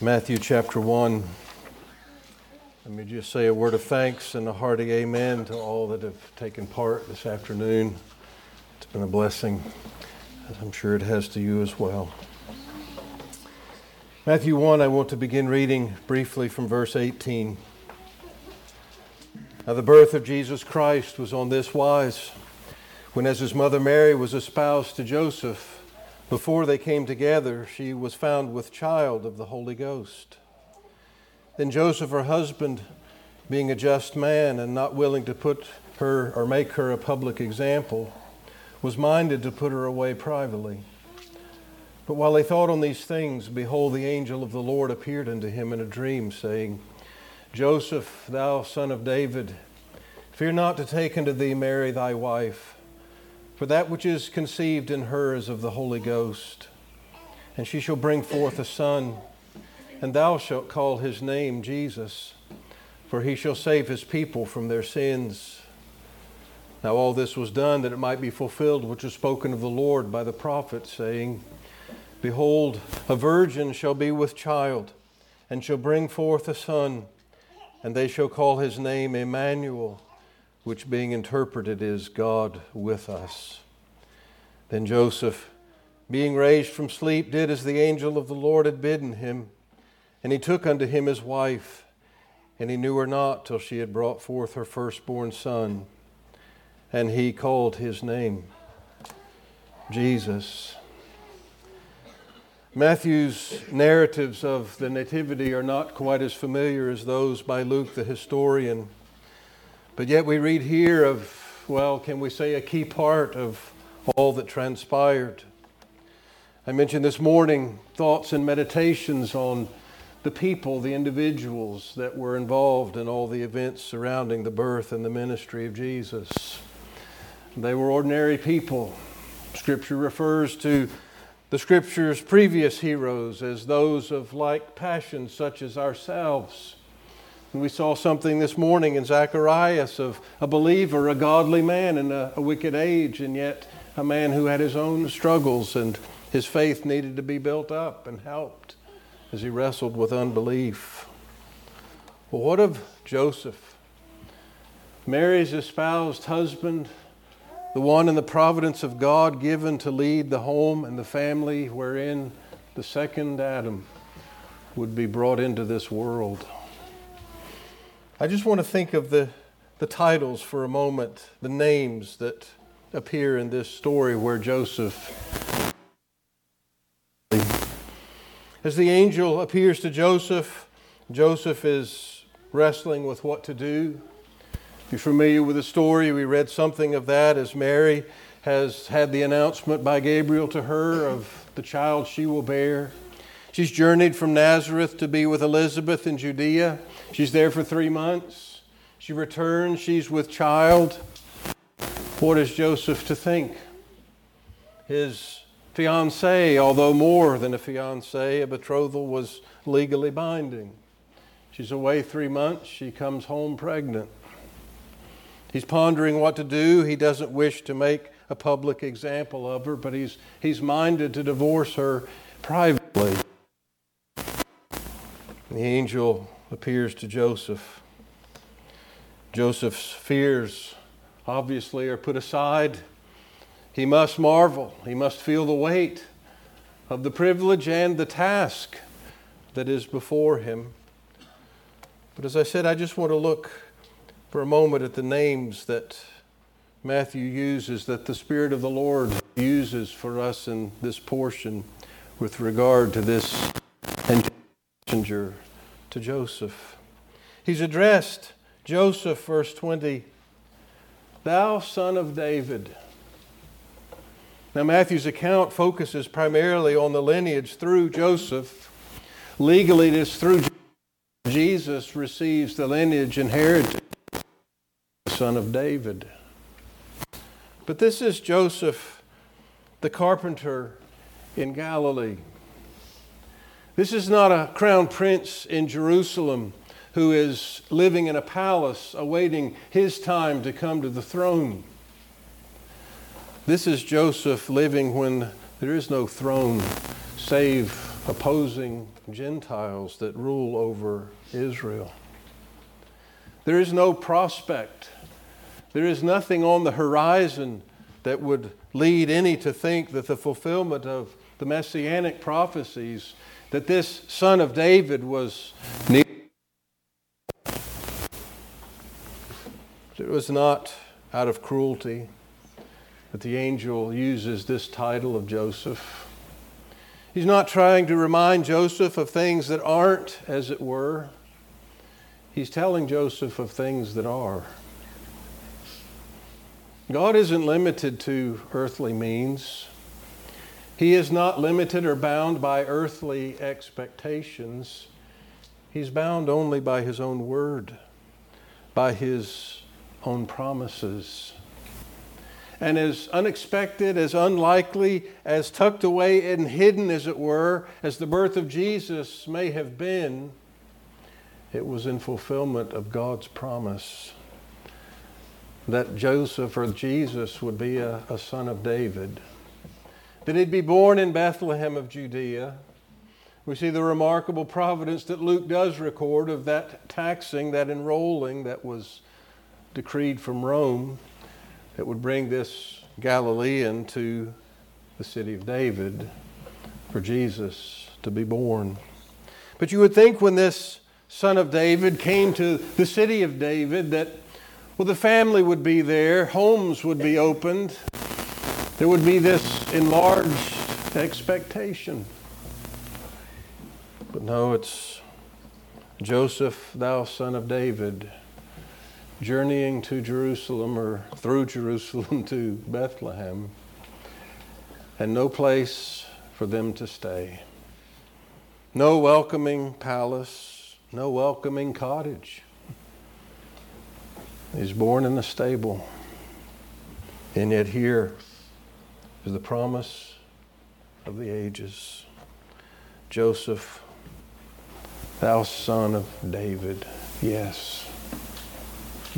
Matthew chapter 1. Let me just say a word of thanks and a hearty amen to all that have taken part this afternoon. It's been a blessing, as I'm sure it has to you as well. Matthew 1, I want to begin reading briefly from verse 18. Now, the birth of Jesus Christ was on this wise when, as his mother Mary was espoused to Joseph, before they came together, she was found with child of the Holy Ghost. Then Joseph, her husband, being a just man and not willing to put her or make her a public example, was minded to put her away privately. But while they thought on these things, behold, the angel of the Lord appeared unto him in a dream, saying, Joseph, thou son of David, fear not to take unto thee Mary thy wife for that which is conceived in her is of the Holy Ghost. And she shall bring forth a son, and thou shalt call his name Jesus, for he shall save his people from their sins. Now all this was done that it might be fulfilled which was spoken of the Lord by the prophet, saying, Behold, a virgin shall be with child, and shall bring forth a son, and they shall call his name Emmanuel which being interpreted is God with us. Then Joseph, being raised from sleep, did as the angel of the Lord had bidden him, and he took unto him his wife, and he knew her not till she had brought forth her firstborn son, and he called his name Jesus. Matthew's narratives of the Nativity are not quite as familiar as those by Luke the historian. But yet we read here of, well, can we say a key part of all that transpired? I mentioned this morning thoughts and meditations on the people, the individuals that were involved in all the events surrounding the birth and the ministry of Jesus. They were ordinary people. Scripture refers to the Scripture's previous heroes as those of like passions, such as ourselves. We saw something this morning in Zacharias of a believer, a godly man in a, a wicked age, and yet a man who had his own struggles and his faith needed to be built up and helped as he wrestled with unbelief. Well, what of Joseph? Mary's espoused husband, the one in the providence of God given to lead the home and the family wherein the second Adam would be brought into this world. I just want to think of the, the titles for a moment, the names that appear in this story where Joseph. As the angel appears to Joseph, Joseph is wrestling with what to do. If you're familiar with the story, we read something of that as Mary has had the announcement by Gabriel to her of the child she will bear. She's journeyed from Nazareth to be with Elizabeth in Judea. She's there for three months. She returns. She's with child. What is Joseph to think? His fiancee, although more than a fiancee, a betrothal was legally binding. She's away three months. She comes home pregnant. He's pondering what to do. He doesn't wish to make a public example of her, but he's, he's minded to divorce her privately. The angel appears to Joseph. Joseph's fears obviously are put aside. He must marvel, he must feel the weight of the privilege and the task that is before him. But as I said, I just want to look for a moment at the names that Matthew uses, that the Spirit of the Lord uses for us in this portion with regard to this messenger to Joseph. He's addressed Joseph, verse 20, Thou son of David. Now, Matthew's account focuses primarily on the lineage through Joseph. Legally, it is through Jesus receives the lineage inherited, the son of David. But this is Joseph, the carpenter in Galilee. This is not a crown prince in Jerusalem who is living in a palace awaiting his time to come to the throne. This is Joseph living when there is no throne save opposing Gentiles that rule over Israel. There is no prospect. There is nothing on the horizon that would lead any to think that the fulfillment of the messianic prophecies that this son of David was near. It was not out of cruelty that the angel uses this title of Joseph. He's not trying to remind Joseph of things that aren't, as it were. He's telling Joseph of things that are. God isn't limited to earthly means. He is not limited or bound by earthly expectations. He's bound only by His own word, by His own promises. And as unexpected, as unlikely, as tucked away and hidden, as it were, as the birth of Jesus may have been, it was in fulfillment of God's promise that Joseph or Jesus would be a, a son of David that he'd be born in Bethlehem of Judea. We see the remarkable providence that Luke does record of that taxing, that enrolling that was decreed from Rome that would bring this Galilean to the city of David for Jesus to be born. But you would think when this son of David came to the city of David that, well, the family would be there, homes would be opened, there would be this enlarged expectation. But no, it's Joseph, thou son of David, journeying to Jerusalem or through Jerusalem to Bethlehem, and no place for them to stay. No welcoming palace, no welcoming cottage. He's born in the stable. And yet, here, is the promise of the ages. Joseph, thou son of David, yes,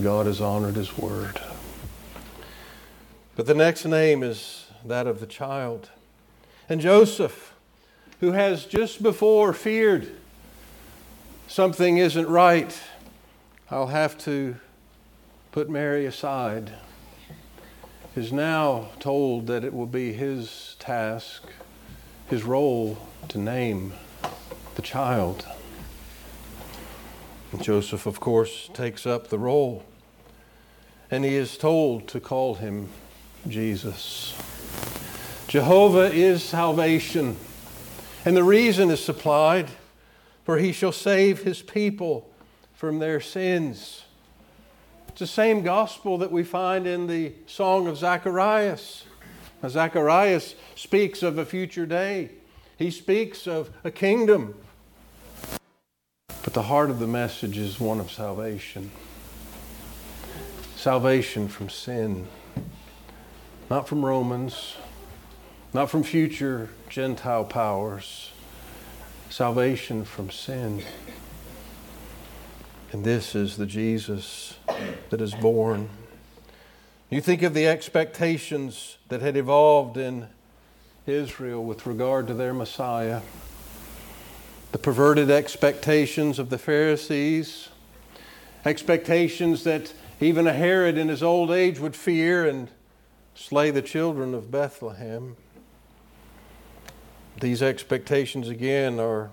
God has honored his word. But the next name is that of the child. And Joseph, who has just before feared something isn't right, I'll have to put Mary aside is now told that it will be his task, his role to name the child. And Joseph, of course, takes up the role. And he is told to call him Jesus. Jehovah is salvation. And the reason is supplied for he shall save his people from their sins. It's the same gospel that we find in the Song of Zacharias. Zacharias speaks of a future day, he speaks of a kingdom. But the heart of the message is one of salvation salvation from sin, not from Romans, not from future Gentile powers, salvation from sin. And this is the Jesus that is born. You think of the expectations that had evolved in Israel with regard to their Messiah, the perverted expectations of the Pharisees, expectations that even a Herod in his old age would fear and slay the children of Bethlehem. These expectations, again, are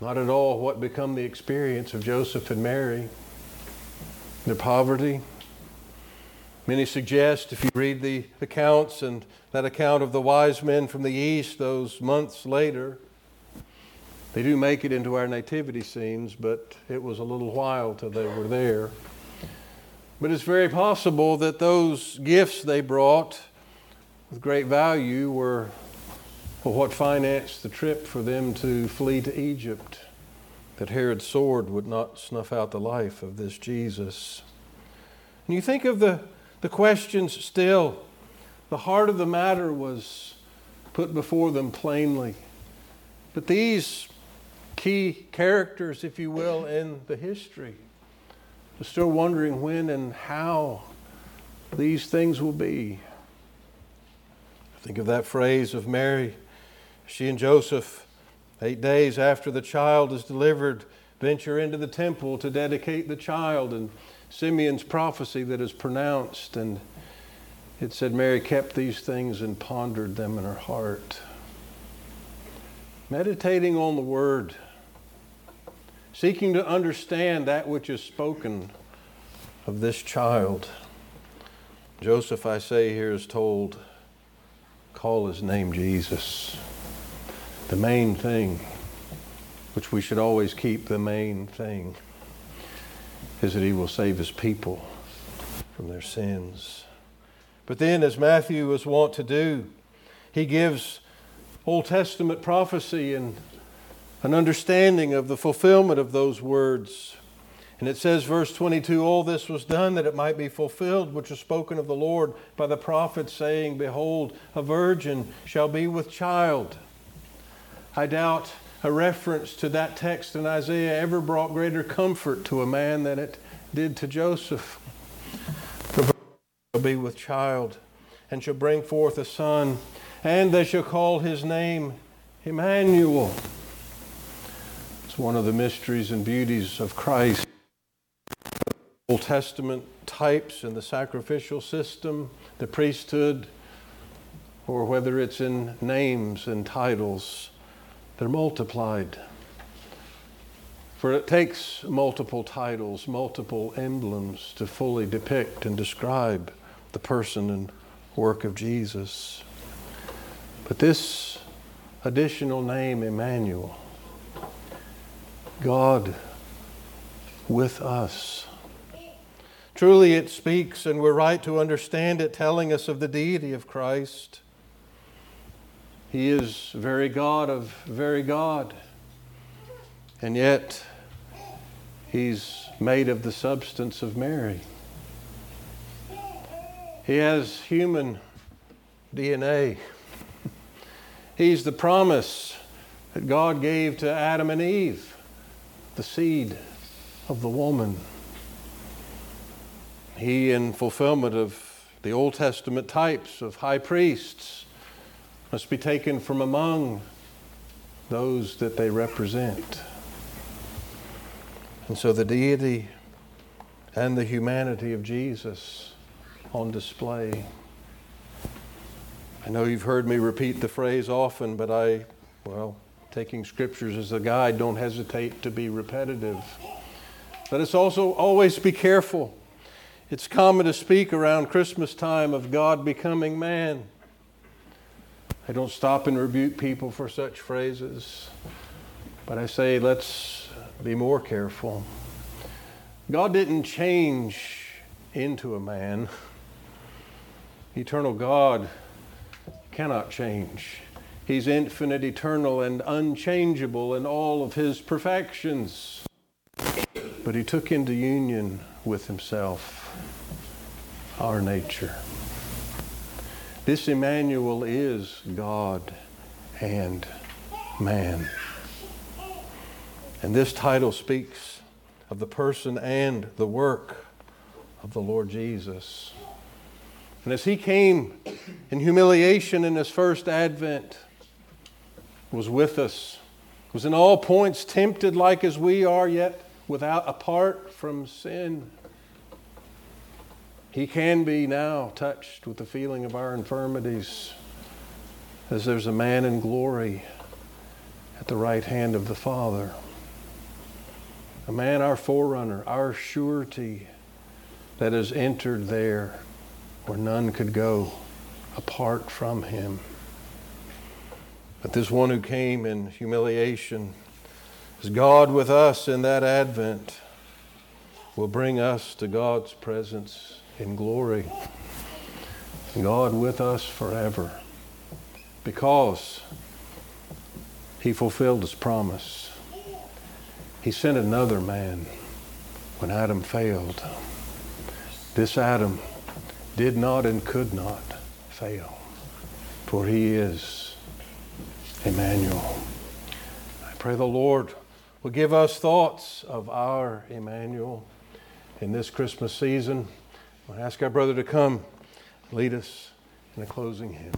not at all what become the experience of Joseph and Mary. Their poverty. Many suggest, if you read the accounts and that account of the wise men from the east those months later, they do make it into our nativity scenes, but it was a little while till they were there. But it's very possible that those gifts they brought with great value were what financed the trip for them to flee to Egypt? That Herod's sword would not snuff out the life of this Jesus. And you think of the, the questions still. The heart of the matter was put before them plainly. But these key characters, if you will, in the history, are still wondering when and how these things will be. Think of that phrase of Mary she and Joseph Eight days after the child is delivered, venture into the temple to dedicate the child, and Simeon's prophecy that is pronounced. And it said, Mary kept these things and pondered them in her heart. Meditating on the word, seeking to understand that which is spoken of this child. Joseph, I say here, is told, call his name Jesus. The main thing, which we should always keep the main thing, is that he will save his people from their sins. But then, as Matthew was wont to do, he gives Old Testament prophecy and an understanding of the fulfillment of those words and it says, verse 22 All this was done that it might be fulfilled, which was spoken of the Lord by the prophet, saying, Behold, a virgin shall be with child. I doubt a reference to that text in Isaiah ever brought greater comfort to a man than it did to Joseph. The virgin shall be with child, and shall bring forth a son, and they shall call his name Emmanuel. It's one of the mysteries and beauties of Christ. Old Testament types in the sacrificial system, the priesthood, or whether it's in names and titles, they're multiplied. For it takes multiple titles, multiple emblems to fully depict and describe the person and work of Jesus. But this additional name, Emmanuel, God with us Truly, it speaks, and we're right to understand it, telling us of the deity of Christ. He is very God of very God. And yet, He's made of the substance of Mary. He has human DNA. He's the promise that God gave to Adam and Eve, the seed of the woman. He, in fulfillment of the Old Testament types of high priests, must be taken from among those that they represent. And so the deity and the humanity of Jesus on display. I know you've heard me repeat the phrase often, but I, well, taking scriptures as a guide, don't hesitate to be repetitive. Let us also always be careful it's common to speak around Christmas time of God becoming man. I don't stop and rebuke people for such phrases, but I say let's be more careful. God didn't change into a man. Eternal God cannot change. He's infinite, eternal, and unchangeable in all of his perfections. But he took into union with himself our nature. This Emmanuel is God and man. And this title speaks of the person and the work of the Lord Jesus. And as he came in humiliation in his first advent, was with us, was in all points tempted like as we are, yet without apart from sin. He can be now touched with the feeling of our infirmities as there's a man in glory at the right hand of the Father. A man, our forerunner, our surety that has entered there where none could go apart from him. But this one who came in humiliation is God with us in that advent will bring us to God's presence in glory. God with us forever because he fulfilled his promise. He sent another man when Adam failed. This Adam did not and could not fail, for he is Emmanuel. I pray the Lord will give us thoughts of our Emmanuel in this Christmas season. I ask our brother to come lead us in a closing hymn.